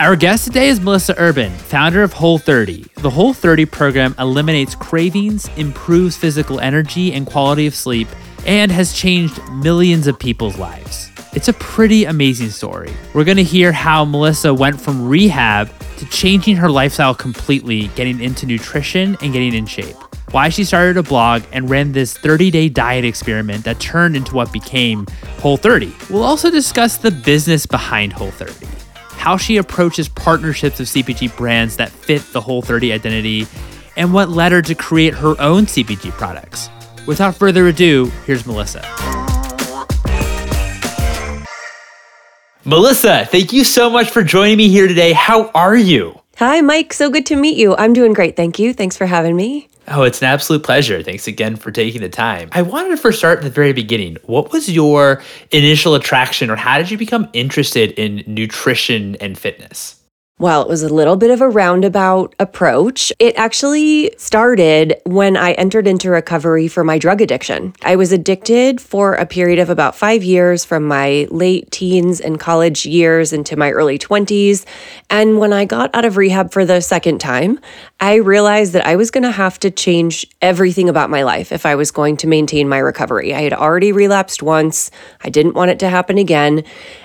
Our guest today is Melissa Urban, founder of Whole 30. The Whole 30 program eliminates cravings, improves physical energy and quality of sleep, and has changed millions of people's lives. It's a pretty amazing story. We're going to hear how Melissa went from rehab to changing her lifestyle completely, getting into nutrition and getting in shape. Why she started a blog and ran this 30 day diet experiment that turned into what became Whole 30. We'll also discuss the business behind Whole 30 how she approaches partnerships of CPG brands that fit the Whole 30 identity, and what led her to create her own CPG products. Without further ado, here's Melissa. Melissa, thank you so much for joining me here today. How are you? Hi, Mike. So good to meet you. I'm doing great. Thank you. Thanks for having me. Oh, it's an absolute pleasure. Thanks again for taking the time. I wanted to first start at the very beginning. What was your initial attraction, or how did you become interested in nutrition and fitness? Well, it was a little bit of a roundabout approach. It actually started when I entered into recovery for my drug addiction. I was addicted for a period of about five years from my late teens and college years into my early 20s. And when I got out of rehab for the second time, I realized that I was going to have to change everything about my life if I was going to maintain my recovery. I had already relapsed once, I didn't want it to happen again.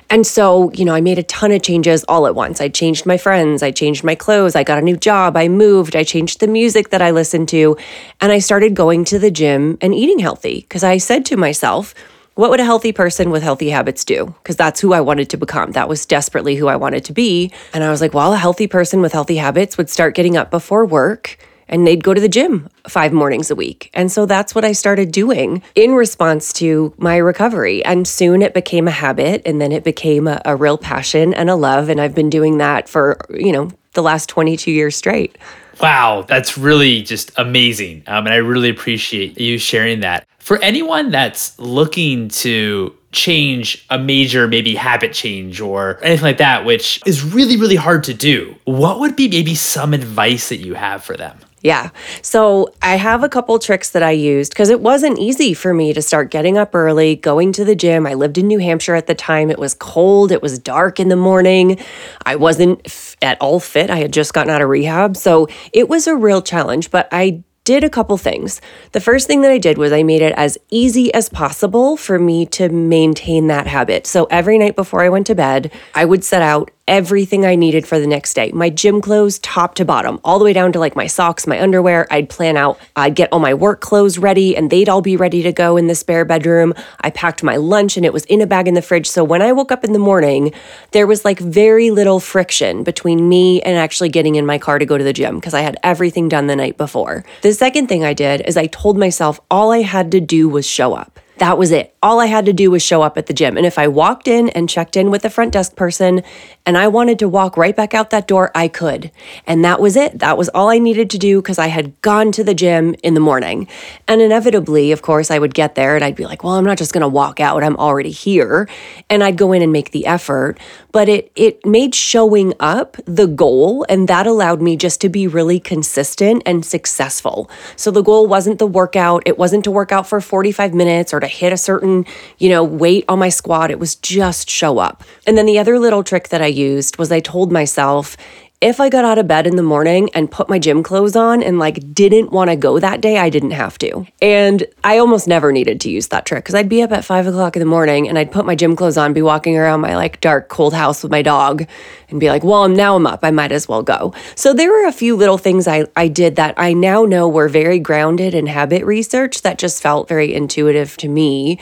And so, you know, I made a ton of changes all at once. I changed my friends, I changed my clothes, I got a new job, I moved, I changed the music that I listened to, and I started going to the gym and eating healthy because I said to myself, what would a healthy person with healthy habits do? Because that's who I wanted to become. That was desperately who I wanted to be. And I was like, well, a healthy person with healthy habits would start getting up before work and they'd go to the gym five mornings a week. And so that's what I started doing in response to my recovery. And soon it became a habit and then it became a, a real passion and a love. And I've been doing that for, you know, the last 22 years straight. Wow, that's really just amazing. Um, and I really appreciate you sharing that. For anyone that's looking to change a major maybe habit change or anything like that which is really really hard to do what would be maybe some advice that you have for them yeah. So I have a couple tricks that I used because it wasn't easy for me to start getting up early, going to the gym. I lived in New Hampshire at the time. It was cold, it was dark in the morning. I wasn't f- at all fit. I had just gotten out of rehab. So it was a real challenge, but I did a couple things. The first thing that I did was I made it as easy as possible for me to maintain that habit. So every night before I went to bed, I would set out everything I needed for the next day. My gym clothes, top to bottom, all the way down to like my socks, my underwear. I'd plan out, I'd get all my work clothes ready and they'd all be ready to go in the spare bedroom. I packed my lunch and it was in a bag in the fridge. So when I woke up in the morning, there was like very little friction between me and actually getting in my car to go to the gym because I had everything done the night before. The second thing I did is I told myself all I had to do was show up. That was it. All I had to do was show up at the gym. And if I walked in and checked in with the front desk person and I wanted to walk right back out that door, I could. And that was it. That was all I needed to do because I had gone to the gym in the morning. And inevitably, of course, I would get there and I'd be like, well, I'm not just going to walk out. I'm already here. And I'd go in and make the effort. But it it made showing up the goal and that allowed me just to be really consistent and successful. So the goal wasn't the workout. It wasn't to work out for 45 minutes or to hit a certain, you know, weight on my squat. It was just show up. And then the other little trick that I used was I told myself if I got out of bed in the morning and put my gym clothes on and like didn't want to go that day, I didn't have to. And I almost never needed to use that trick because I'd be up at five o'clock in the morning and I'd put my gym clothes on, be walking around my like dark, cold house with my dog and be like, well, now I'm up. I might as well go. So there were a few little things I, I did that I now know were very grounded in habit research that just felt very intuitive to me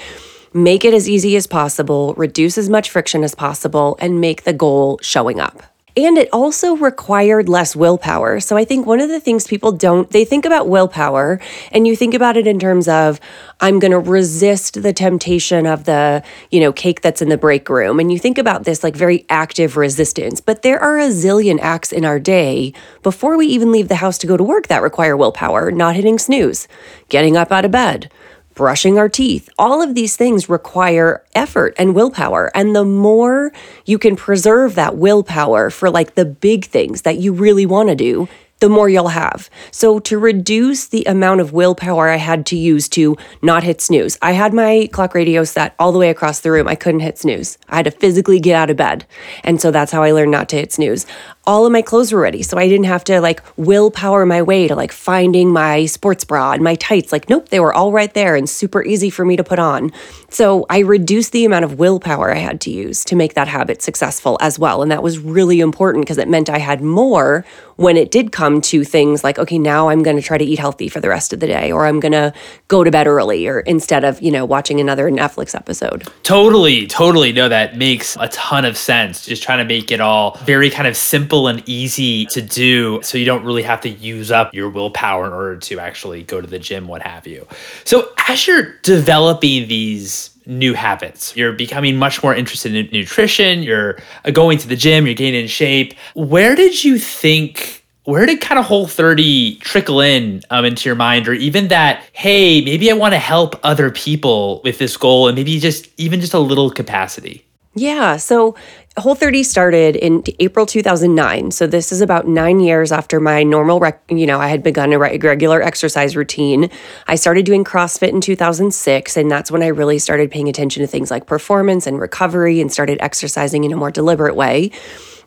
make it as easy as possible, reduce as much friction as possible, and make the goal showing up. And it also required less willpower. So I think one of the things people don't, they think about willpower and you think about it in terms of, I'm going to resist the temptation of the, you know, cake that's in the break room. And you think about this like very active resistance. But there are a zillion acts in our day before we even leave the house to go to work that require willpower, not hitting snooze, getting up out of bed brushing our teeth. All of these things require effort and willpower. And the more you can preserve that willpower for like the big things that you really want to do, the more you'll have. So, to reduce the amount of willpower I had to use to not hit snooze, I had my clock radio set all the way across the room. I couldn't hit snooze. I had to physically get out of bed. And so that's how I learned not to hit snooze all of my clothes were ready. So I didn't have to like willpower my way to like finding my sports bra and my tights. Like, nope, they were all right there and super easy for me to put on. So I reduced the amount of willpower I had to use to make that habit successful as well. And that was really important because it meant I had more when it did come to things like, okay, now I'm going to try to eat healthy for the rest of the day, or I'm going to go to bed early, or instead of, you know, watching another Netflix episode. Totally, totally. No, that makes a ton of sense. Just trying to make it all very kind of simple simple and easy to do so you don't really have to use up your willpower in order to actually go to the gym, what have you. So, as you're developing these new habits. You're becoming much more interested in nutrition, you're uh, going to the gym, you're getting in shape. Where did you think where did kind of whole 30 trickle in um, into your mind or even that hey maybe i want to help other people with this goal and maybe just even just a little capacity yeah. So Whole 30 started in April 2009. So this is about nine years after my normal, rec- you know, I had begun a regular exercise routine. I started doing CrossFit in 2006, and that's when I really started paying attention to things like performance and recovery and started exercising in a more deliberate way.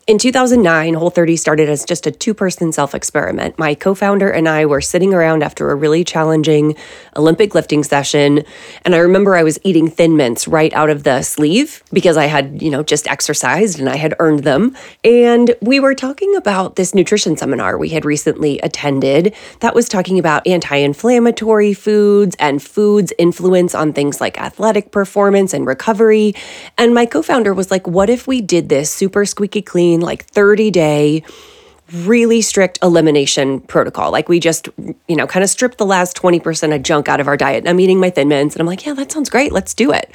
In 2009, Whole 30 started as just a two person self experiment. My co founder and I were sitting around after a really challenging Olympic lifting session. And I remember I was eating thin mints right out of the sleeve because I had, you know, just exercised and I had earned them. And we were talking about this nutrition seminar we had recently attended that was talking about anti inflammatory foods and foods' influence on things like athletic performance and recovery. And my co founder was like, what if we did this super squeaky clean? Like 30 day really strict elimination protocol. Like we just, you know, kind of stripped the last 20% of junk out of our diet. I'm eating my thin mints and I'm like, yeah, that sounds great. Let's do it.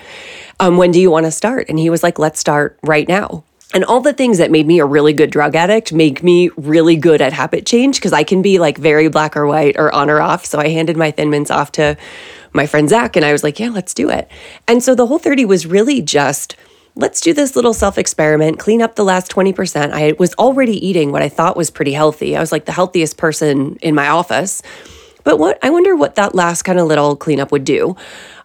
Um, when do you want to start? And he was like, let's start right now. And all the things that made me a really good drug addict make me really good at habit change because I can be like very black or white or on or off. So I handed my thin mints off to my friend Zach and I was like, yeah, let's do it. And so the whole 30 was really just let's do this little self experiment, clean up the last 20%. I was already eating what I thought was pretty healthy. I was like the healthiest person in my office. But what I wonder what that last kind of little cleanup would do.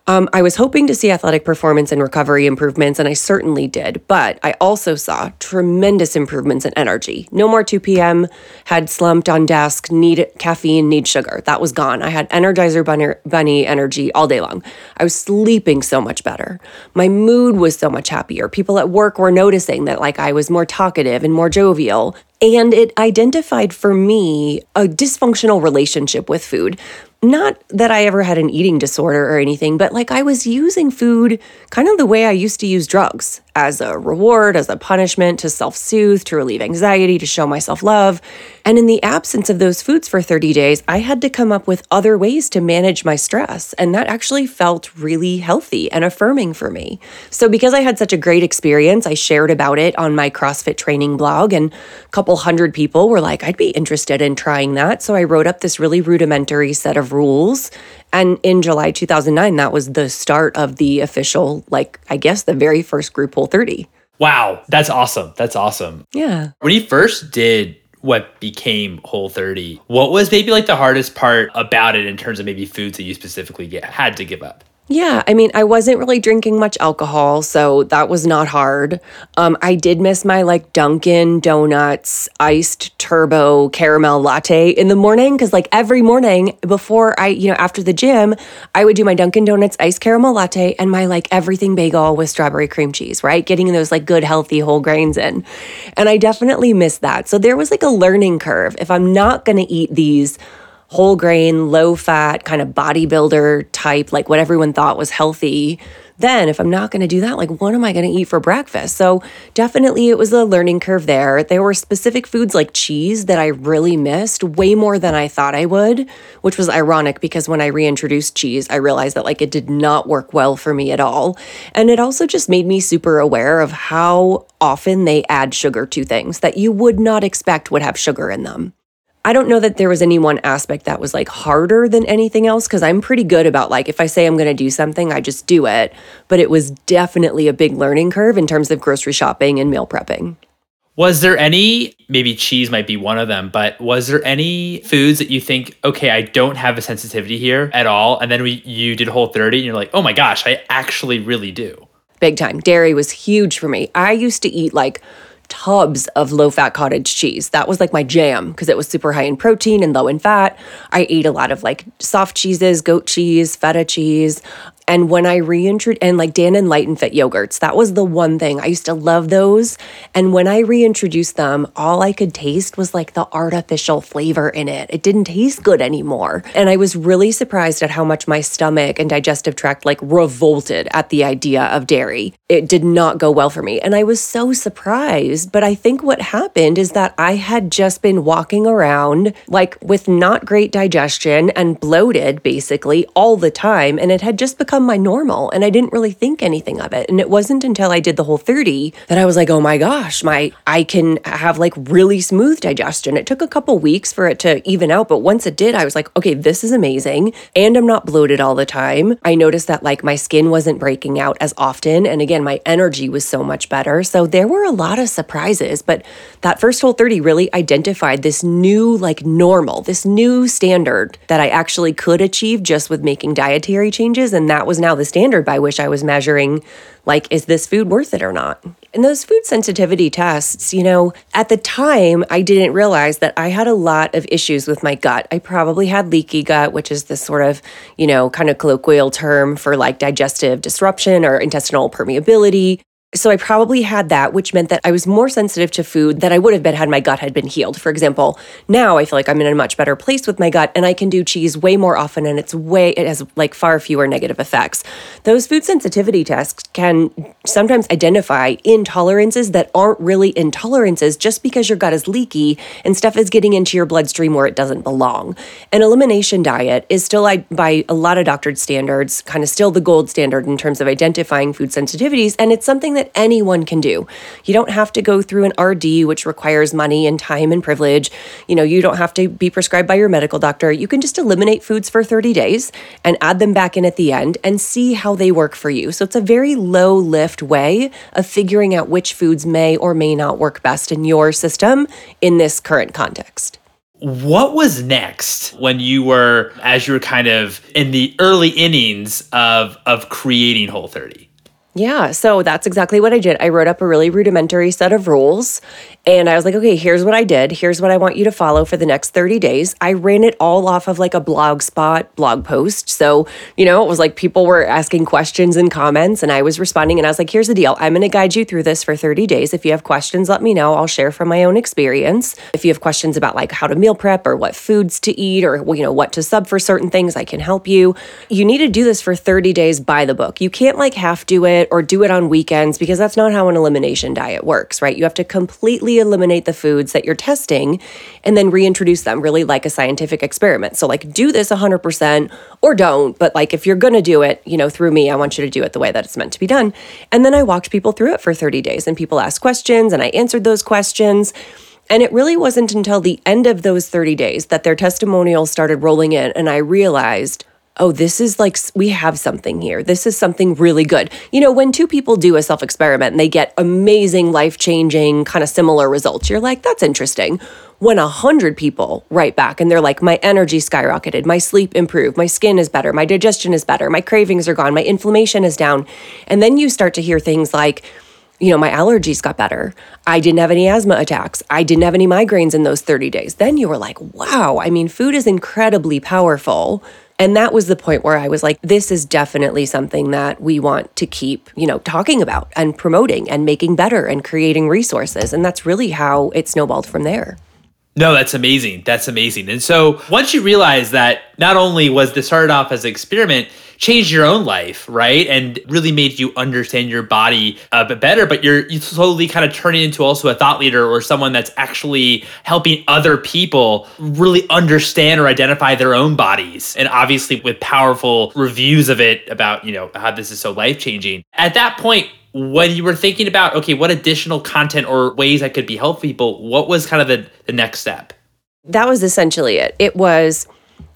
Um, I was hoping to see athletic performance and recovery improvements, and I certainly did. But I also saw tremendous improvements in energy. No more 2 p.m., had slumped on desk, need caffeine, need sugar. That was gone. I had Energizer bunny, bunny energy all day long. I was sleeping so much better. My mood was so much happier. People at work were noticing that, like, I was more talkative and more jovial. And it identified for me a dysfunctional relationship with food not that I ever had an eating disorder or anything, but like I was using food kind of the way I used to use drugs as a reward, as a punishment, to self soothe, to relieve anxiety, to show myself love. And in the absence of those foods for 30 days, I had to come up with other ways to manage my stress. And that actually felt really healthy and affirming for me. So, because I had such a great experience, I shared about it on my CrossFit training blog, and a couple hundred people were like, I'd be interested in trying that. So, I wrote up this really rudimentary set of rules and in July 2009, that was the start of the official, like, I guess the very first group Whole 30. Wow. That's awesome. That's awesome. Yeah. When you first did what became Whole 30, what was maybe like the hardest part about it in terms of maybe foods that you specifically get, had to give up? Yeah, I mean, I wasn't really drinking much alcohol, so that was not hard. Um, I did miss my like Dunkin' Donuts iced turbo caramel latte in the morning because, like, every morning before I, you know, after the gym, I would do my Dunkin' Donuts iced caramel latte and my like everything bagel with strawberry cream cheese, right? Getting those like good, healthy whole grains in. And I definitely missed that. So there was like a learning curve. If I'm not going to eat these, whole grain, low fat, kind of bodybuilder type, like what everyone thought was healthy, then if I'm not going to do that, like what am I going to eat for breakfast? So definitely it was a learning curve there. There were specific foods like cheese that I really missed way more than I thought I would, which was ironic because when I reintroduced cheese, I realized that like it did not work well for me at all. And it also just made me super aware of how often they add sugar to things that you would not expect would have sugar in them. I don't know that there was any one aspect that was like harder than anything else because I'm pretty good about like if I say I'm going to do something, I just do it. But it was definitely a big learning curve in terms of grocery shopping and meal prepping. Was there any, maybe cheese might be one of them, but was there any foods that you think, okay, I don't have a sensitivity here at all? And then we, you did Whole 30 and you're like, oh my gosh, I actually really do. Big time. Dairy was huge for me. I used to eat like tubs of low fat cottage cheese. That was like my jam because it was super high in protein and low in fat. I ate a lot of like soft cheeses, goat cheese, feta cheese. And when I reintroduced, and like Dannon Light and Fit yogurts, that was the one thing. I used to love those. And when I reintroduced them, all I could taste was like the artificial flavor in it. It didn't taste good anymore. And I was really surprised at how much my stomach and digestive tract like revolted at the idea of dairy. It did not go well for me. And I was so surprised. But I think what happened is that I had just been walking around like with not great digestion and bloated basically all the time. And it had just become become my normal and I didn't really think anything of it. And it wasn't until I did the whole 30 that I was like, "Oh my gosh, my I can have like really smooth digestion." It took a couple weeks for it to even out, but once it did, I was like, "Okay, this is amazing." And I'm not bloated all the time. I noticed that like my skin wasn't breaking out as often and again, my energy was so much better. So there were a lot of surprises, but that first whole 30 really identified this new like normal, this new standard that I actually could achieve just with making dietary changes and that was now the standard by which I was measuring, like, is this food worth it or not? And those food sensitivity tests, you know, at the time, I didn't realize that I had a lot of issues with my gut. I probably had leaky gut, which is this sort of, you know, kind of colloquial term for like digestive disruption or intestinal permeability. So I probably had that, which meant that I was more sensitive to food than I would have been had my gut had been healed. For example, now I feel like I'm in a much better place with my gut and I can do cheese way more often and it's way it has like far fewer negative effects. Those food sensitivity tests can sometimes identify intolerances that aren't really intolerances just because your gut is leaky and stuff is getting into your bloodstream where it doesn't belong. An elimination diet is still by a lot of doctored standards kind of still the gold standard in terms of identifying food sensitivities and it's something that that anyone can do. You don't have to go through an RD, which requires money and time and privilege. You know, you don't have to be prescribed by your medical doctor. You can just eliminate foods for 30 days and add them back in at the end and see how they work for you. So it's a very low lift way of figuring out which foods may or may not work best in your system in this current context. What was next when you were, as you were kind of in the early innings of of creating Whole 30? Yeah, so that's exactly what I did. I wrote up a really rudimentary set of rules and I was like, okay, here's what I did. Here's what I want you to follow for the next 30 days. I ran it all off of like a blog spot blog post. So, you know, it was like people were asking questions and comments and I was responding and I was like, here's the deal. I'm going to guide you through this for 30 days. If you have questions, let me know. I'll share from my own experience. If you have questions about like how to meal prep or what foods to eat or, you know, what to sub for certain things, I can help you. You need to do this for 30 days by the book. You can't like half do it or do it on weekends because that's not how an elimination diet works, right? You have to completely eliminate the foods that you're testing and then reintroduce them really like a scientific experiment. So like do this 100% or don't, but like if you're going to do it, you know, through me, I want you to do it the way that it's meant to be done. And then I walked people through it for 30 days and people asked questions and I answered those questions. And it really wasn't until the end of those 30 days that their testimonials started rolling in and I realized oh, this is like, we have something here. This is something really good. You know, when two people do a self experiment and they get amazing, life changing, kind of similar results, you're like, that's interesting. When a hundred people write back and they're like, my energy skyrocketed, my sleep improved, my skin is better, my digestion is better, my cravings are gone, my inflammation is down. And then you start to hear things like, you know, my allergies got better. I didn't have any asthma attacks. I didn't have any migraines in those 30 days. Then you were like, wow, I mean, food is incredibly powerful and that was the point where I was like, this is definitely something that we want to keep, you know, talking about and promoting and making better and creating resources. And that's really how it snowballed from there. No, that's amazing. That's amazing. And so once you realize that not only was this started off as an experiment, changed your own life, right? And really made you understand your body a bit better, but you're you slowly kind of turning into also a thought leader or someone that's actually helping other people really understand or identify their own bodies. And obviously with powerful reviews of it about, you know, how this is so life-changing. At that point, when you were thinking about okay what additional content or ways i could be helpful people what was kind of the, the next step That was essentially it. It was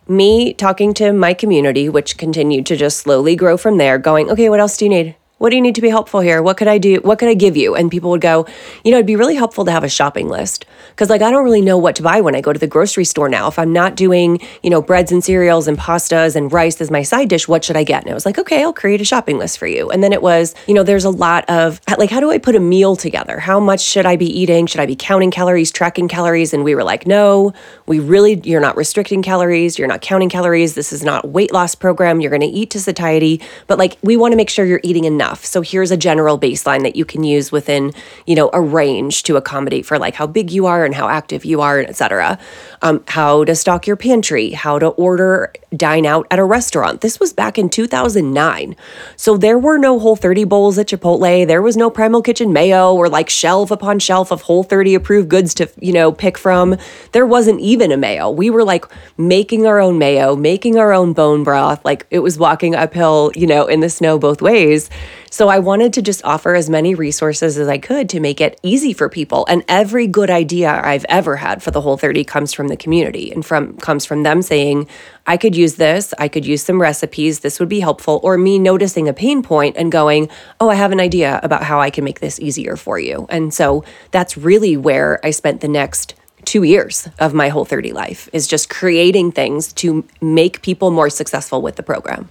me talking to my community, which continued to just slowly grow from there, going, okay, what else do you need? What do you need to be helpful here? What could I do? What could I give you? And people would go, you know, it'd be really helpful to have a shopping list. Cause like I don't really know what to buy when I go to the grocery store now. If I'm not doing, you know, breads and cereals and pastas and rice as my side dish, what should I get? And I was like, okay, I'll create a shopping list for you. And then it was, you know, there's a lot of like, how do I put a meal together? How much should I be eating? Should I be counting calories, tracking calories? And we were like, no, we really, you're not restricting calories. You're not counting calories. This is not weight loss program. You're going to eat to satiety, but like, we want to make sure you're eating enough enough. So here's a general baseline that you can use within, you know, a range to accommodate for like how big you are and how active you are, et cetera. Um, how to stock your pantry, how to order, dine out at a restaurant. This was back in 2009. So there were no Whole 30 bowls at Chipotle. There was no Primal Kitchen mayo or like shelf upon shelf of Whole 30 approved goods to, you know, pick from. There wasn't even a mayo. We were like making our own mayo, making our own bone broth. Like it was walking uphill, you know, in the snow both ways. So I wanted to just offer as many resources as I could to make it easy for people. And every good idea I've ever had for the Whole 30 comes from the community and from comes from them saying, I could use this, I could use some recipes, this would be helpful, or me noticing a pain point and going, "Oh, I have an idea about how I can make this easier for you." And so that's really where I spent the next two years of my whole 30 life is just creating things to make people more successful with the program.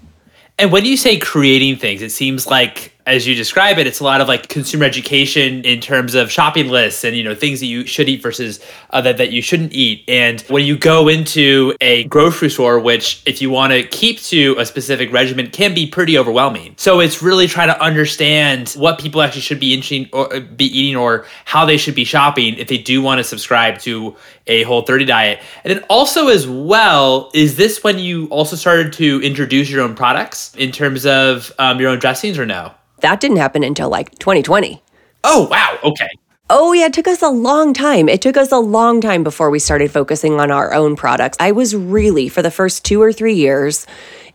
And when you say creating things, it seems like as you describe it, it's a lot of like consumer education in terms of shopping lists and you know things that you should eat versus uh, that that you shouldn't eat. And when you go into a grocery store, which if you want to keep to a specific regimen, can be pretty overwhelming. So it's really trying to understand what people actually should be interesting or uh, be eating or how they should be shopping if they do want to subscribe to a Whole 30 diet. And then also as well, is this when you also started to introduce your own products in terms of um, your own dressings or no? That didn't happen until like 2020. Oh, wow. Okay. Oh, yeah, it took us a long time. It took us a long time before we started focusing on our own products. I was really, for the first two or three years,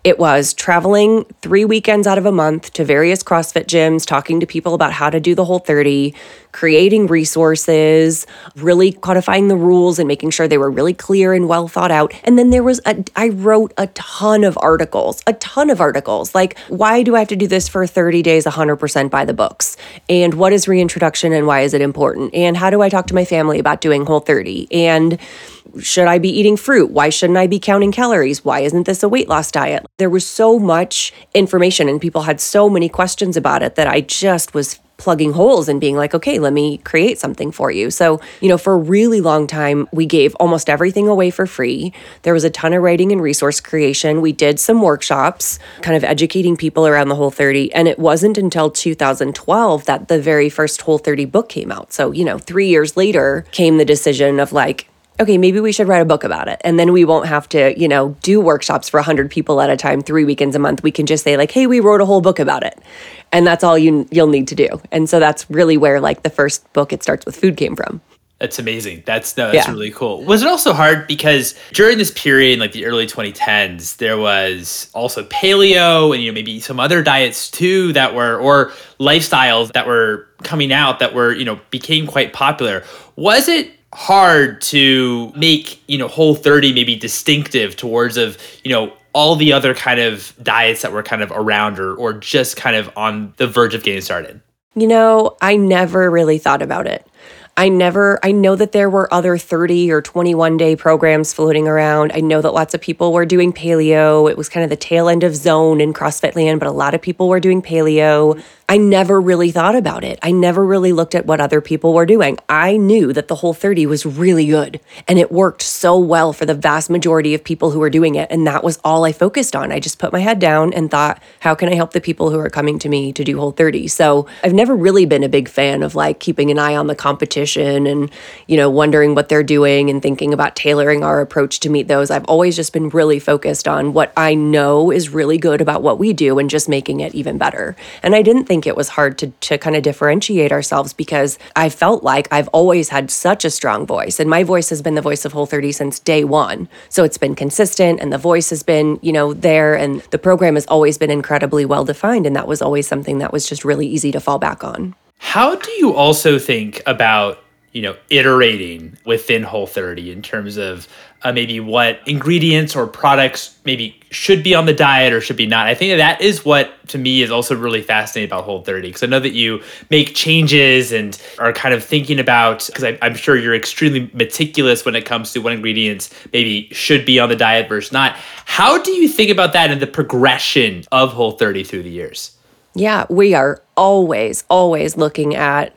it was traveling three weekends out of a month to various CrossFit gyms, talking to people about how to do the whole 30, creating resources, really codifying the rules and making sure they were really clear and well thought out. And then there was a, I wrote a ton of articles, a ton of articles like, why do I have to do this for 30 days 100% by the books? And what is reintroduction and why is it important? And how do I talk to my family about doing whole 30? And should I be eating fruit? Why shouldn't I be counting calories? Why isn't this a weight loss diet? There was so much information and people had so many questions about it that I just was plugging holes and being like, okay, let me create something for you. So, you know, for a really long time, we gave almost everything away for free. There was a ton of writing and resource creation. We did some workshops, kind of educating people around the Whole 30. And it wasn't until 2012 that the very first Whole 30 book came out. So, you know, three years later came the decision of like, okay, maybe we should write a book about it. And then we won't have to, you know, do workshops for 100 people at a time, 3 weekends a month. We can just say like, "Hey, we wrote a whole book about it." And that's all you you'll need to do. And so that's really where like the first book it starts with food came from. That's amazing. That's no, that's yeah. really cool. Was it also hard because during this period, like the early 2010s, there was also paleo and you know maybe some other diets too that were or lifestyles that were coming out that were you know became quite popular. Was it hard to make you know whole 30 maybe distinctive towards of you know all the other kind of diets that were kind of around or or just kind of on the verge of getting started you know i never really thought about it I never, I know that there were other 30 or 21 day programs floating around. I know that lots of people were doing paleo. It was kind of the tail end of zone in CrossFit land, but a lot of people were doing paleo. I never really thought about it. I never really looked at what other people were doing. I knew that the whole 30 was really good and it worked so well for the vast majority of people who were doing it. And that was all I focused on. I just put my head down and thought, how can I help the people who are coming to me to do whole 30? So I've never really been a big fan of like keeping an eye on the competition and, you know, wondering what they're doing and thinking about tailoring our approach to meet those. I've always just been really focused on what I know is really good about what we do and just making it even better. And I didn't think think it was hard to, to kind of differentiate ourselves because I felt like I've always had such a strong voice. And my voice has been the voice of Whole 30 since day one. So it's been consistent and the voice has been, you know, there. And the program has always been incredibly well defined. And that was always something that was just really easy to fall back on. How do you also think about you know, iterating within Whole 30 in terms of uh, maybe what ingredients or products maybe should be on the diet or should be not. I think that, is what to me is also really fascinating about Whole 30 because I know that you make changes and are kind of thinking about because I'm sure you're extremely meticulous when it comes to what ingredients maybe should be on the diet versus not. How do you think about that and the progression of Whole 30 through the years? Yeah, we are always, always looking at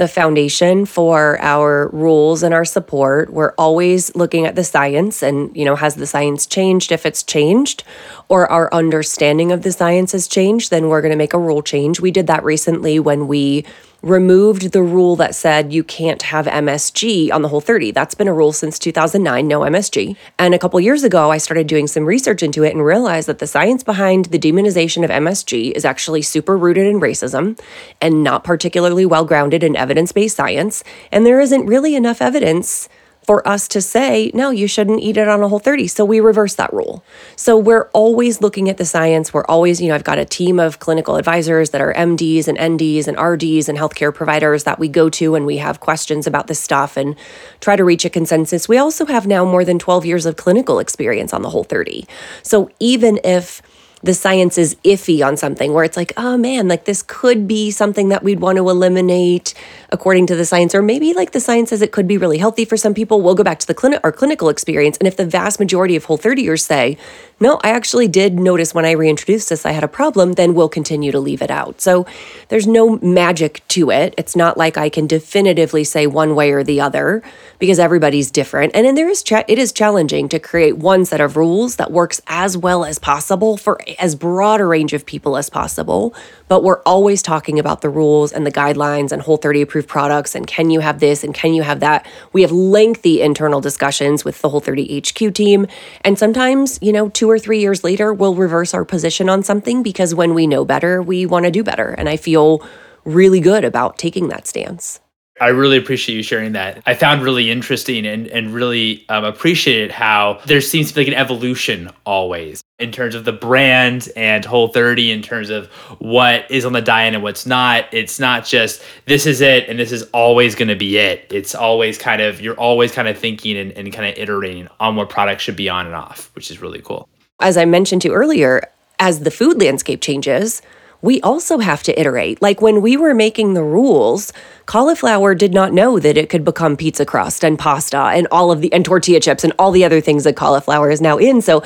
the foundation for our rules and our support. We're always looking at the science and, you know, has the science changed? If it's changed or our understanding of the science has changed, then we're going to make a rule change. We did that recently when we removed the rule that said you can't have MSG on the whole 30. That's been a rule since 2009, no MSG. And a couple years ago, I started doing some research into it and realized that the science behind the demonization of MSG is actually super rooted in racism and not particularly well grounded in evidence based science. And there isn't really enough evidence for us to say, no, you shouldn't eat it on a whole 30. So we reverse that rule. So we're always looking at the science. We're always, you know, I've got a team of clinical advisors that are MDs and NDs and RDs and healthcare providers that we go to when we have questions about this stuff and try to reach a consensus. We also have now more than 12 years of clinical experience on the whole 30. So even if the science is iffy on something where it's like, oh man, like this could be something that we'd want to eliminate according to the science, or maybe like the science says it could be really healthy for some people. We'll go back to the clinic, our clinical experience, and if the vast majority of whole 30ers say, no, I actually did notice when I reintroduced this I had a problem, then we'll continue to leave it out. So there's no magic to it. It's not like I can definitively say one way or the other because everybody's different. And then there is cha- it is challenging to create one set of rules that works as well as possible for as broad a range of people as possible. But we're always talking about the rules and the guidelines and Whole 30 approved products and can you have this and can you have that. We have lengthy internal discussions with the Whole 30 HQ team. And sometimes, you know, two or three years later, we'll reverse our position on something because when we know better, we want to do better. And I feel really good about taking that stance. I really appreciate you sharing that. I found really interesting and, and really um, appreciated how there seems to be like an evolution always in terms of the brand and Whole 30 in terms of what is on the diet and what's not. It's not just this is it and this is always going to be it. It's always kind of, you're always kind of thinking and, and kind of iterating on what products should be on and off, which is really cool. As I mentioned to you earlier, as the food landscape changes, we also have to iterate. Like when we were making the rules, cauliflower did not know that it could become pizza crust and pasta and all of the and tortilla chips and all the other things that cauliflower is now in. So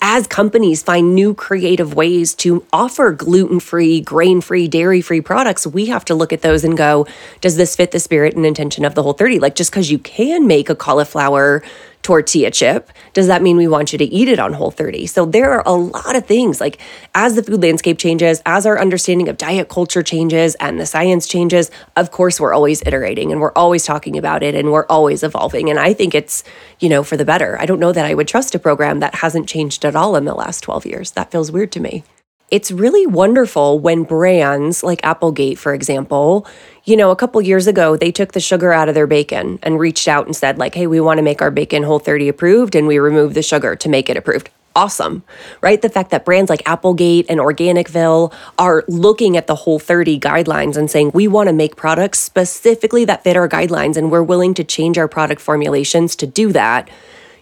as companies find new creative ways to offer gluten-free, grain-free, dairy-free products, we have to look at those and go, does this fit the spirit and intention of the whole 30? Like just cuz you can make a cauliflower tortilla chip, does that mean we want you to eat it on Whole 30? So there are a lot of things like as the food landscape changes, as our understanding of diet culture changes and the science changes, of course we're always iterating and we're always talking about it and we're always evolving and I think it's, you know, for the better. I don't know that I would trust a program that hasn't changed at all in the last 12 years. That feels weird to me it's really wonderful when brands like Applegate, for example, you know, a couple years ago, they took the sugar out of their bacon and reached out and said, like, hey, we want to make our bacon Whole 30 approved and we remove the sugar to make it approved. Awesome, right? The fact that brands like Applegate and Organicville are looking at the Whole 30 guidelines and saying, we want to make products specifically that fit our guidelines and we're willing to change our product formulations to do that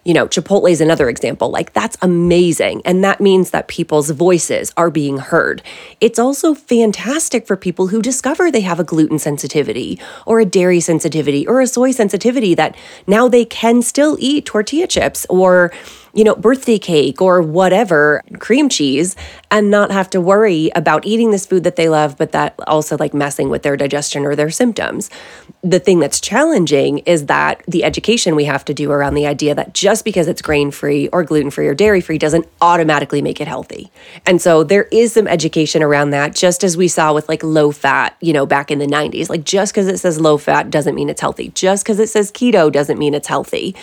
you know, Chipotle is another example. Like, that's amazing. And that means that people's voices are being heard. It's also fantastic for people who discover they have a gluten sensitivity or a dairy sensitivity or a soy sensitivity that now they can still eat tortilla chips or you know, birthday cake or whatever, cream cheese, and not have to worry about eating this food that they love, but that also like messing with their digestion or their symptoms. The thing that's challenging is that the education we have to do around the idea that just because it's grain free or gluten free or dairy free doesn't automatically make it healthy. And so there is some education around that, just as we saw with like low fat, you know, back in the 90s. Like just because it says low fat doesn't mean it's healthy. Just because it says keto doesn't mean it's healthy.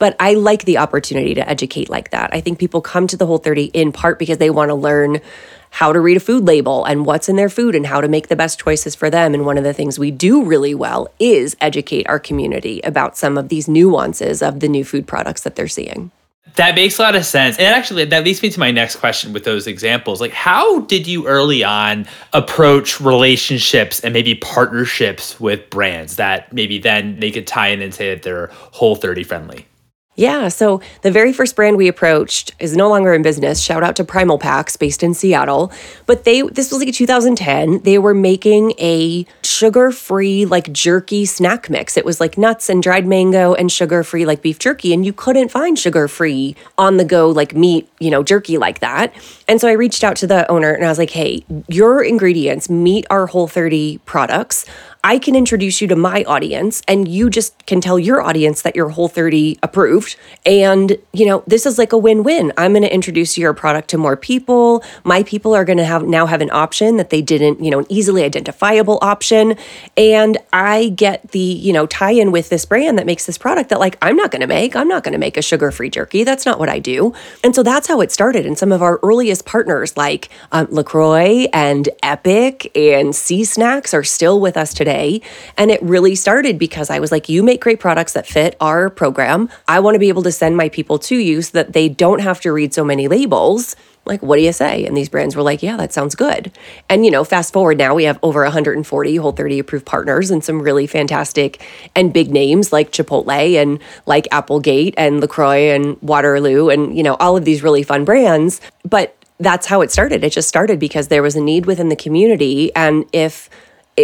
But I like the opportunity to educate like that. I think people come to the Whole 30 in part because they want to learn how to read a food label and what's in their food and how to make the best choices for them. And one of the things we do really well is educate our community about some of these nuances of the new food products that they're seeing. That makes a lot of sense. And actually, that leads me to my next question with those examples. Like, how did you early on approach relationships and maybe partnerships with brands that maybe then they could tie in and say that they're whole 30 friendly? Yeah, so the very first brand we approached is no longer in business. Shout out to Primal Pacs based in Seattle. But they this was like 2010. They were making a sugar-free like jerky snack mix. It was like nuts and dried mango and sugar-free like beef jerky and you couldn't find sugar-free on the go like meat, you know, jerky like that. And so I reached out to the owner and I was like, "Hey, your ingredients meet our Whole 30 products. I can introduce you to my audience and you just can tell your audience that you're Whole 30 approved. And, you know, this is like a win-win. I'm going to introduce your product to more people. My people are going to have now have an option that they didn't, you know, an easily identifiable option. And I get the, you know, tie-in with this brand that makes this product that like I'm not going to make. I'm not going to make a sugar-free jerky. That's not what I do. And so that's how it started. And some of our earliest partners like um, LaCroix and Epic and SeaSnax are still with us today today. And it really started because I was like, you make great products that fit our program. I want to be able to send my people to you so that they don't have to read so many labels. Like what do you say? And these brands were like yeah that sounds good. And you know fast forward now we have over 140 whole 30 approved partners and some really fantastic and big names like chipotle and like applegate and lacroix and waterloo and you know all of these really fun brands. But that's how it started. It just started because there was a need within the community. And if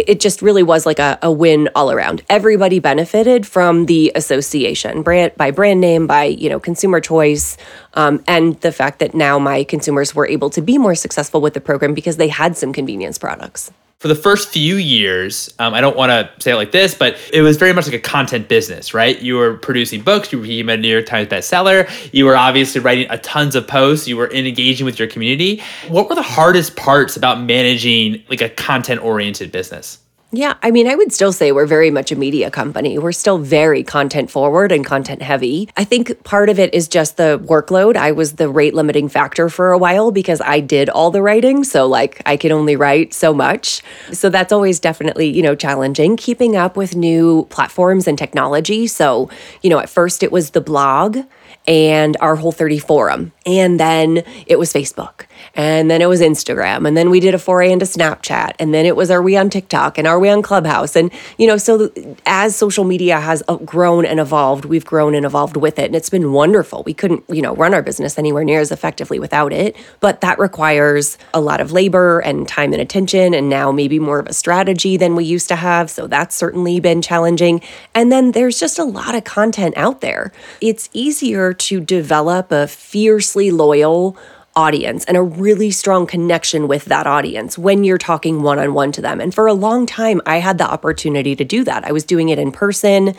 it just really was like a, a win all around. Everybody benefited from the association, brand by brand name, by you know consumer choice, um, and the fact that now my consumers were able to be more successful with the program because they had some convenience products for the first few years, um, I don't want to say it like this, but it was very much like a content business, right? You were producing books, you became a New York Times bestseller, you were obviously writing a tons of posts, you were engaging with your community. What were the hardest parts about managing like a content oriented business? Yeah, I mean, I would still say we're very much a media company. We're still very content forward and content heavy. I think part of it is just the workload. I was the rate limiting factor for a while because I did all the writing. So, like, I can only write so much. So, that's always definitely, you know, challenging keeping up with new platforms and technology. So, you know, at first it was the blog and our Whole 30 forum. And then it was Facebook and then it was Instagram, and then we did a foray into Snapchat, and then it was Are We on TikTok, and Are We on Clubhouse? And, you know, so as social media has uh, grown and evolved, we've grown and evolved with it, and it's been wonderful. We couldn't, you know, run our business anywhere near as effectively without it, but that requires a lot of labor and time and attention, and now maybe more of a strategy than we used to have. So that's certainly been challenging. And then there's just a lot of content out there. It's easier to develop a fiercely loyal, audience and a really strong connection with that audience when you're talking one on one to them. And for a long time, I had the opportunity to do that. I was doing it in person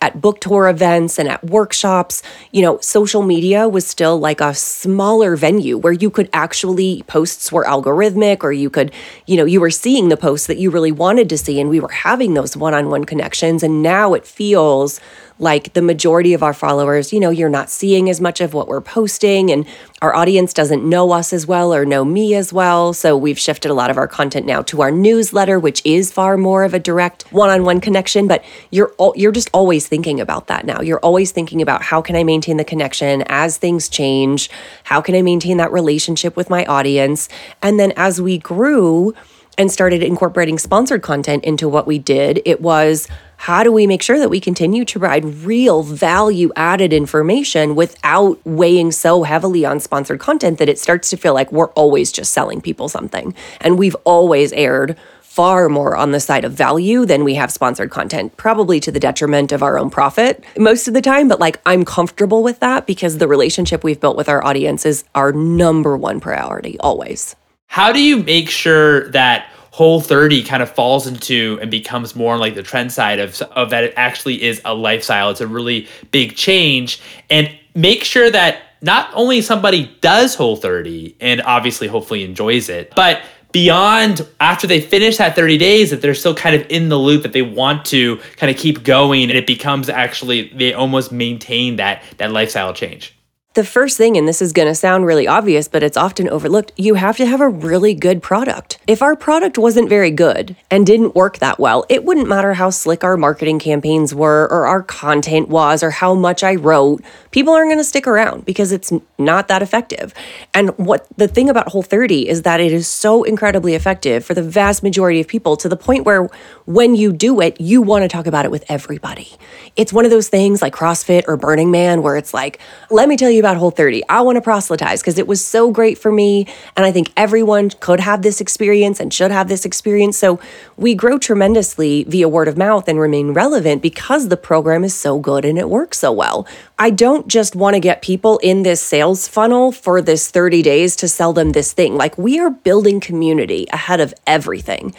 at book tour events and at workshops, you know, social media was still like a smaller venue where you could actually posts were algorithmic or you could, you know, you were seeing the posts that you really wanted to see and we were having those one-on-one connections and now it feels like the majority of our followers, you know, you're not seeing as much of what we're posting and our audience doesn't know us as well or know me as well. So we've shifted a lot of our content now to our newsletter, which is far more of a direct one-on-one connection, but you're you're just always thinking about that now. You're always thinking about how can I maintain the connection as things change? How can I maintain that relationship with my audience? And then as we grew, and started incorporating sponsored content into what we did, it was how do we make sure that we continue to provide real value added information without weighing so heavily on sponsored content that it starts to feel like we're always just selling people something? And we've always aired far more on the side of value than we have sponsored content, probably to the detriment of our own profit most of the time. But like, I'm comfortable with that because the relationship we've built with our audience is our number one priority always. How do you make sure that Whole 30 kind of falls into and becomes more like the trend side of, of that it actually is a lifestyle. It's a really big change. And make sure that not only somebody does Whole 30 and obviously hopefully enjoys it, but beyond after they finish that 30 days that they're still kind of in the loop that they want to kind of keep going and it becomes actually they almost maintain that that lifestyle change the first thing, and this is going to sound really obvious, but it's often overlooked, you have to have a really good product. If our product wasn't very good and didn't work that well, it wouldn't matter how slick our marketing campaigns were or our content was or how much I wrote. People aren't going to stick around because it's not that effective. And what the thing about Whole 30 is that it is so incredibly effective for the vast majority of people to the point where when you do it, you want to talk about it with everybody. It's one of those things like CrossFit or Burning Man where it's like, let me tell you about Whole 30. I want to proselytize because it was so great for me. And I think everyone could have this experience and should have this experience. So we grow tremendously via word of mouth and remain relevant because the program is so good and it works so well. I don't just want to get people in this sales funnel for this 30 days to sell them this thing. Like we are building community ahead of everything.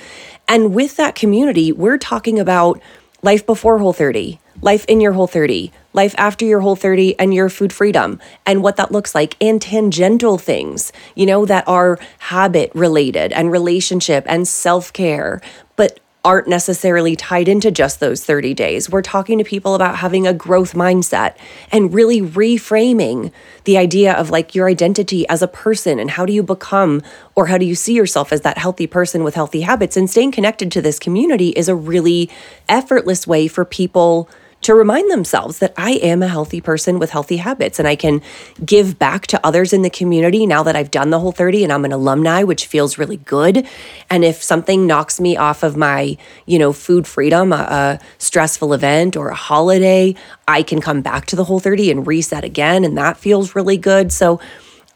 And with that community, we're talking about life before Whole 30, life in your Whole 30, life after your Whole 30 and your food freedom and what that looks like, and tangential things, you know, that are habit related and relationship and self care, aren't necessarily tied into just those 30 days. We're talking to people about having a growth mindset and really reframing the idea of like your identity as a person and how do you become or how do you see yourself as that healthy person with healthy habits. And staying connected to this community is a really effortless way for people to remind themselves that I am a healthy person with healthy habits and I can give back to others in the community now that I've done the whole 30 and I'm an alumni, which feels really good. And if something knocks me off of my, you know, food freedom, a, a stressful event or a holiday, I can come back to the whole 30 and reset again. And that feels really good. So,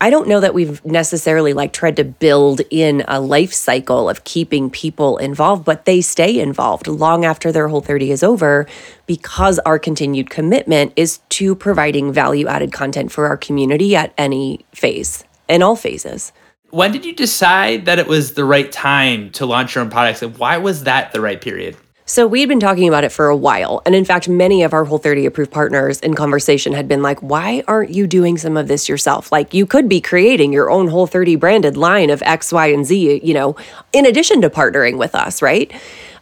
I don't know that we've necessarily like tried to build in a life cycle of keeping people involved, but they stay involved long after their whole 30 is over because our continued commitment is to providing value added content for our community at any phase, in all phases. When did you decide that it was the right time to launch your own products and why was that the right period? So we'd been talking about it for a while. And in fact, many of our Whole 30 approved partners in conversation had been like, why aren't you doing some of this yourself? Like you could be creating your own Whole 30 branded line of X, Y, and Z, you know, in addition to partnering with us, right?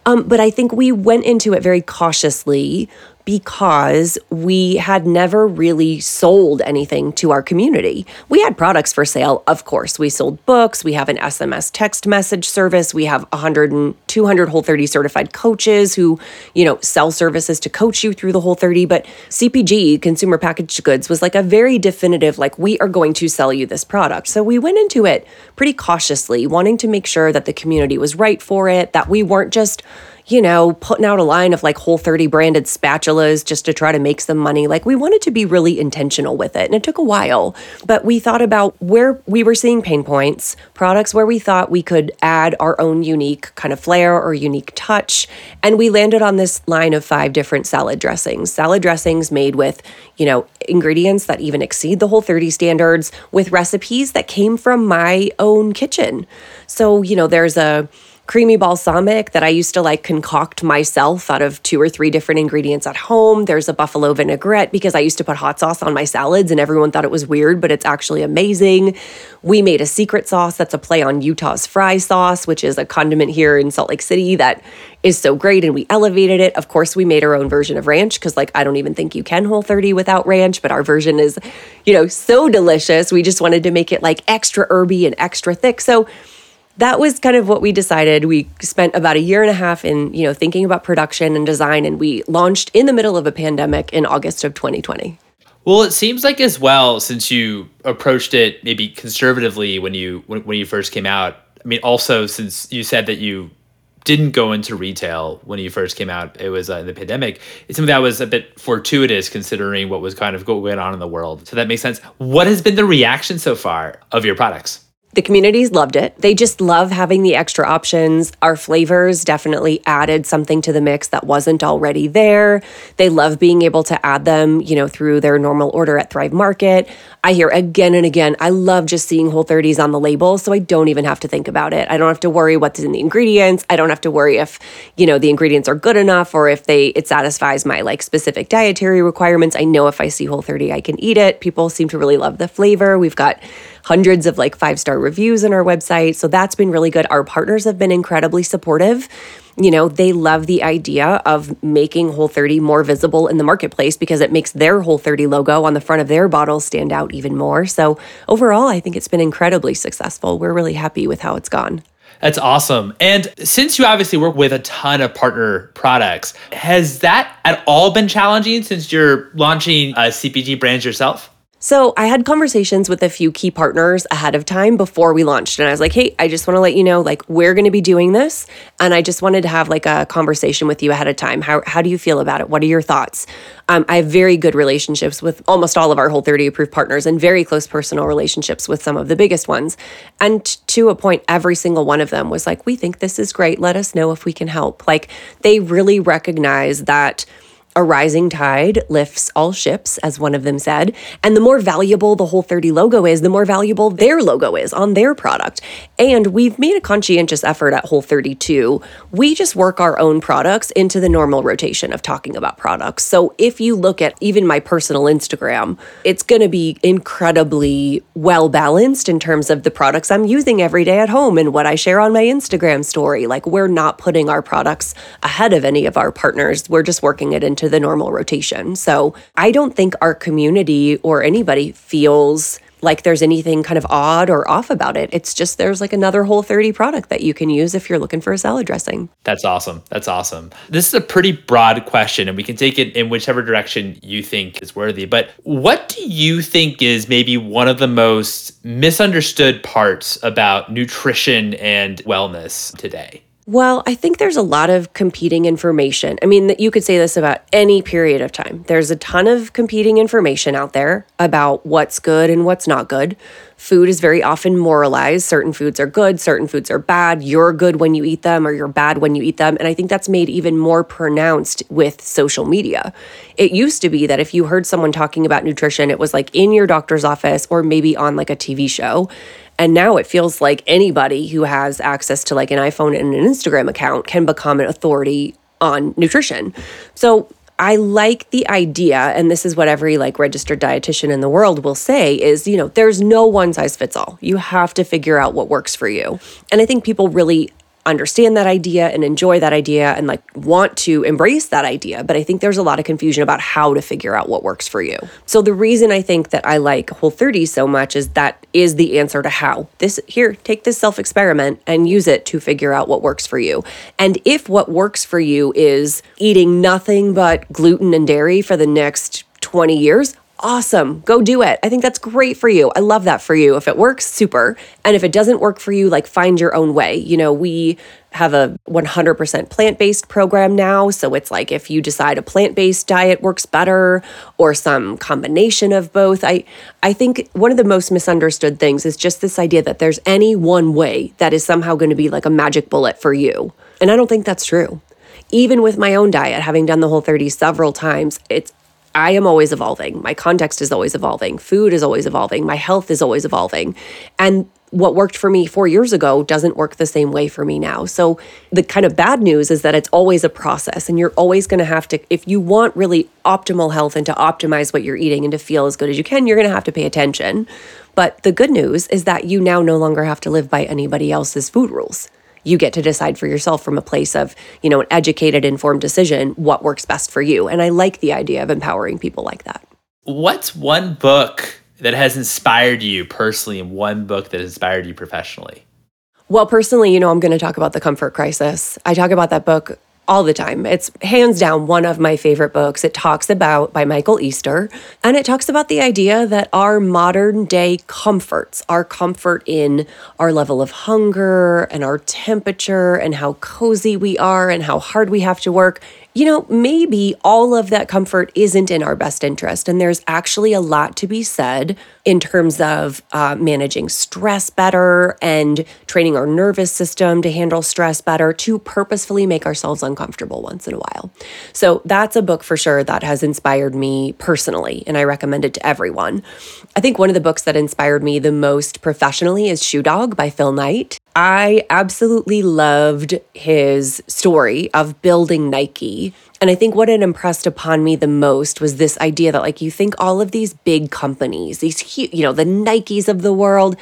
Um, but I think we went into it very cautiously because we had never really sold anything to our community. We had products for sale, of course. We sold books, we have an SMS text message service, we have 100 and 200 Whole 30 certified coaches who, you know, sell services to coach you through the Whole 30, but CPG, consumer packaged goods was like a very definitive like we are going to sell you this product. So we went into it pretty cautiously, wanting to make sure that the community was right for it, that we weren't just you know, putting out a line of like Whole 30 branded spatulas just to try to make some money. Like we wanted to be really intentional with it. And it took a while, but we thought about where we were seeing pain points, products where we thought we could add our own unique kind of flair or unique touch. And we landed on this line of five different salad dressings. Salad dressings made with, you know, ingredients that even exceed the Whole 30 standards with recipes that came from my own kitchen. So, you know, there's a creamy balsamic that I used to like concoct myself out of two or three different ingredients at home. There's a buffalo vinaigrette because I used to put hot sauce on my salads and everyone thought it was weird, but it's actually amazing. We made a secret sauce that's a play on Utah's fry sauce, which is a condiment here in Salt Lake City that is so great and we elevated it. Of course, we made our own version of ranch because like I don't even think you can whole 30 without ranch, but our version is, you know, so delicious. We just wanted to make it like extra herby and extra thick. So that was kind of what we decided. We spent about a year and a half in, you know, thinking about production and design and we launched in the middle of a pandemic in August of 2020. Well, it seems like as well since you approached it maybe conservatively when you when, when you first came out. I mean, also since you said that you didn't go into retail when you first came out, it was uh, in the pandemic. It's something that was a bit fortuitous considering what was kind of going on in the world. So that makes sense. What has been the reaction so far of your products? The communities loved it. They just love having the extra options. Our flavors definitely added something to the mix that wasn't already there. They love being able to add them, you know, through their normal order at Thrive Market. I hear again and again, I love just seeing Whole 30s on the label, so I don't even have to think about it. I don't have to worry what's in the ingredients. I don't have to worry if, you know, the ingredients are good enough or if they it satisfies my like specific dietary requirements. I know if I see Whole 30, I can eat it. People seem to really love the flavor. We've got hundreds of like five-star reviews on our website, so that's been really good. Our partners have been incredibly supportive You know, they love the idea of making Whole 30 more visible in the marketplace because it makes their Whole 30 logo on the front of their bottles stand out even more. So, overall, I think it's been incredibly successful. We're really happy with how it's gone. That's awesome. And since you obviously work with a ton of partner products, has that at all been challenging since you're launching uh, CPG brands yourself? So I had conversations with a few key partners ahead of time before we launched. And I was like, hey, I just want to let you know, like, we're going to be doing this. And I just wanted to have like a conversation with you ahead of time. How, how do you feel about it? What are your thoughts? Um, I have very good relationships with almost all of our Whole 30 approved partners and very close personal relationships with some of the biggest ones. And to a point, every single one of them was like, we think this is great. Let us know if we can help. Like, they really recognize that a rising tide lifts all ships, as one of them said. And the more valuable the Whole 30 logo is, the more valuable their logo is on their product. And we've made a conscientious effort at Whole 32. We just work our own products into the normal rotation of talking about products. So if you look at even my personal Instagram, it's going to be incredibly well balanced in terms of the products I'm using every day at home and what I share on my Instagram story. Like, we're not putting our products ahead of any of our partners, we're just working it into into the normal rotation. So I don't think our community or anybody feels like there's anything kind of odd or off about it. It's just there's like another whole 30 product that you can use if you're looking for a salad dressing. That's awesome. That's awesome. This is a pretty broad question and we can take it in whichever direction you think is worthy. But what do you think is maybe one of the most misunderstood parts about nutrition and wellness today? Well, I think there's a lot of competing information. I mean, you could say this about any period of time. There's a ton of competing information out there about what's good and what's not good. Food is very often moralized. Certain foods are good, certain foods are bad. You're good when you eat them, or you're bad when you eat them. And I think that's made even more pronounced with social media. It used to be that if you heard someone talking about nutrition, it was like in your doctor's office or maybe on like a TV show. And now it feels like anybody who has access to like an iPhone and an Instagram account can become an authority on nutrition. So I like the idea, and this is what every like registered dietitian in the world will say is, you know, there's no one size fits all. You have to figure out what works for you. And I think people really understand that idea and enjoy that idea and like want to embrace that idea. But i think there's a lot of confusion about how to figure out what works for you. So the reason i think that i like whole 30 so much is that is the answer to how. This here take this self experiment and use it to figure out what works for you. And if what works for you is eating nothing but gluten and dairy for the next 20 years awesome. Go do it. I think that's great for you. I love that for you. If it works, super. And if it doesn't work for you, like find your own way. You know, we have a 100% plant based program now. So it's like if you decide a plant based diet works better or some combination of both. I, I think one of the most misunderstood things is just this idea that there's any one way that is somehow going to be like a magic bullet for you. And I don't think that's true even with my own diet, having done the whole 30 several times, it's I am always evolving. My context is always evolving. Food is always evolving. My health is always evolving. And what worked for me four years ago doesn't work the same way for me now. So, the kind of bad news is that it's always a process, and you're always going to have to, if you want really optimal health and to optimize what you're eating and to feel as good as you can, you're going to have to pay attention. But the good news is that you now no longer have to live by anybody else's food rules you get to decide for yourself from a place of, you know, an educated, informed decision what works best for you. And I like the idea of empowering people like that. What's one book that has inspired you personally and one book that inspired you professionally? Well, personally, you know, I'm going to talk about The Comfort Crisis. I talk about that book all the time. It's hands down one of my favorite books. It talks about by Michael Easter, and it talks about the idea that our modern day comforts, our comfort in our level of hunger and our temperature and how cozy we are and how hard we have to work, you know, maybe all of that comfort isn't in our best interest. And there's actually a lot to be said in terms of uh, managing stress better and training our nervous system to handle stress better to purposefully make ourselves uncomfortable once in a while. So that's a book for sure that has inspired me personally, and I recommend it to everyone. I think one of the books that inspired me the most professionally is Shoe Dog by Phil Knight. I absolutely loved his story of building Nike. And I think what it impressed upon me the most was this idea that, like, you think all of these big companies, these, huge, you know, the Nikes of the world,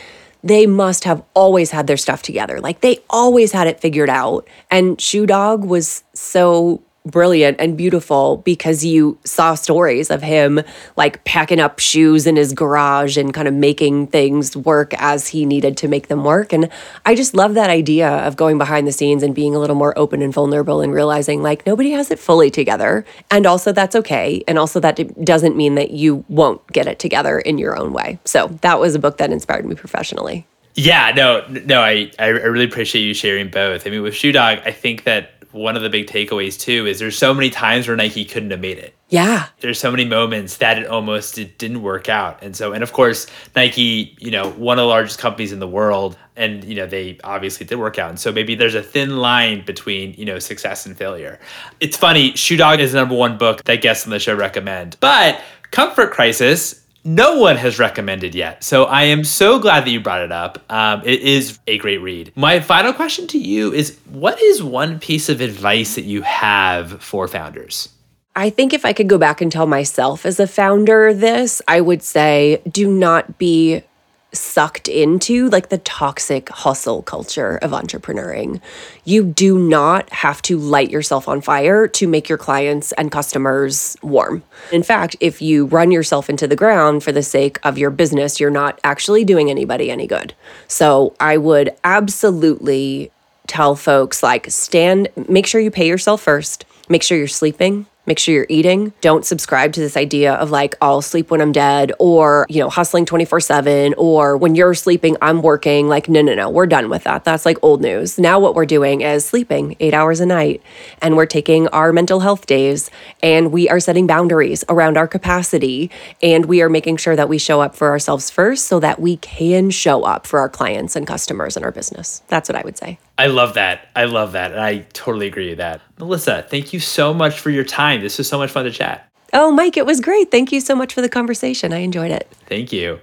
they must have always had their stuff together. Like they always had it figured out. And Shoe Dog was so brilliant and beautiful because you saw stories of him like packing up shoes in his garage and kind of making things work as he needed to make them work. And I just love that idea of going behind the scenes and being a little more open and vulnerable and realizing like nobody has it fully together. And also that's okay. And also that doesn't mean that you won't get it together in your own way. So that was a book that inspired me professionally. Yeah, no, no, I, I really appreciate you sharing both. I mean, with Shoe Dog, I think that one of the big takeaways too is there's so many times where Nike couldn't have made it. Yeah. There's so many moments that it almost it didn't work out. And so and of course Nike, you know, one of the largest companies in the world and you know they obviously did work out. And so maybe there's a thin line between, you know, success and failure. It's funny, Shoe Dog is the number one book that guests on the show recommend. But Comfort Crisis no one has recommended yet. So I am so glad that you brought it up. Um, it is a great read. My final question to you is what is one piece of advice that you have for founders? I think if I could go back and tell myself as a founder this, I would say do not be sucked into like the toxic hustle culture of entrepreneuring. You do not have to light yourself on fire to make your clients and customers warm. In fact, if you run yourself into the ground for the sake of your business, you're not actually doing anybody any good. So I would absolutely tell folks like stand make sure you pay yourself first. Make sure you're sleeping make sure you're eating. Don't subscribe to this idea of like, I'll sleep when I'm dead or, you know, hustling 24 7 or when you're sleeping, I'm working. Like, no, no, no, we're done with that. That's like old news. Now, what we're doing is sleeping eight hours a night and we're taking our mental health days and we are setting boundaries around our capacity and we are making sure that we show up for ourselves first so that we can show up for our clients and customers and our business. That's what I would say. I love that. I love that. And I totally agree with that. Melissa, thank you so much for your time. This was so much fun to chat. Oh, Mike, it was great. Thank you so much for the conversation. I enjoyed it. Thank you.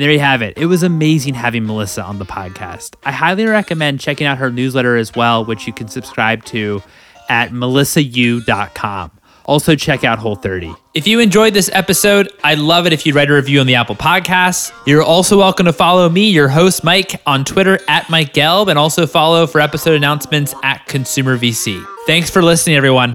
And there you have it. It was amazing having Melissa on the podcast. I highly recommend checking out her newsletter as well, which you can subscribe to at melissau.com. Also, check out Whole 30. If you enjoyed this episode, I'd love it if you'd write a review on the Apple Podcasts. You're also welcome to follow me, your host, Mike, on Twitter at Mike Gelb, and also follow for episode announcements at Consumer VC. Thanks for listening, everyone.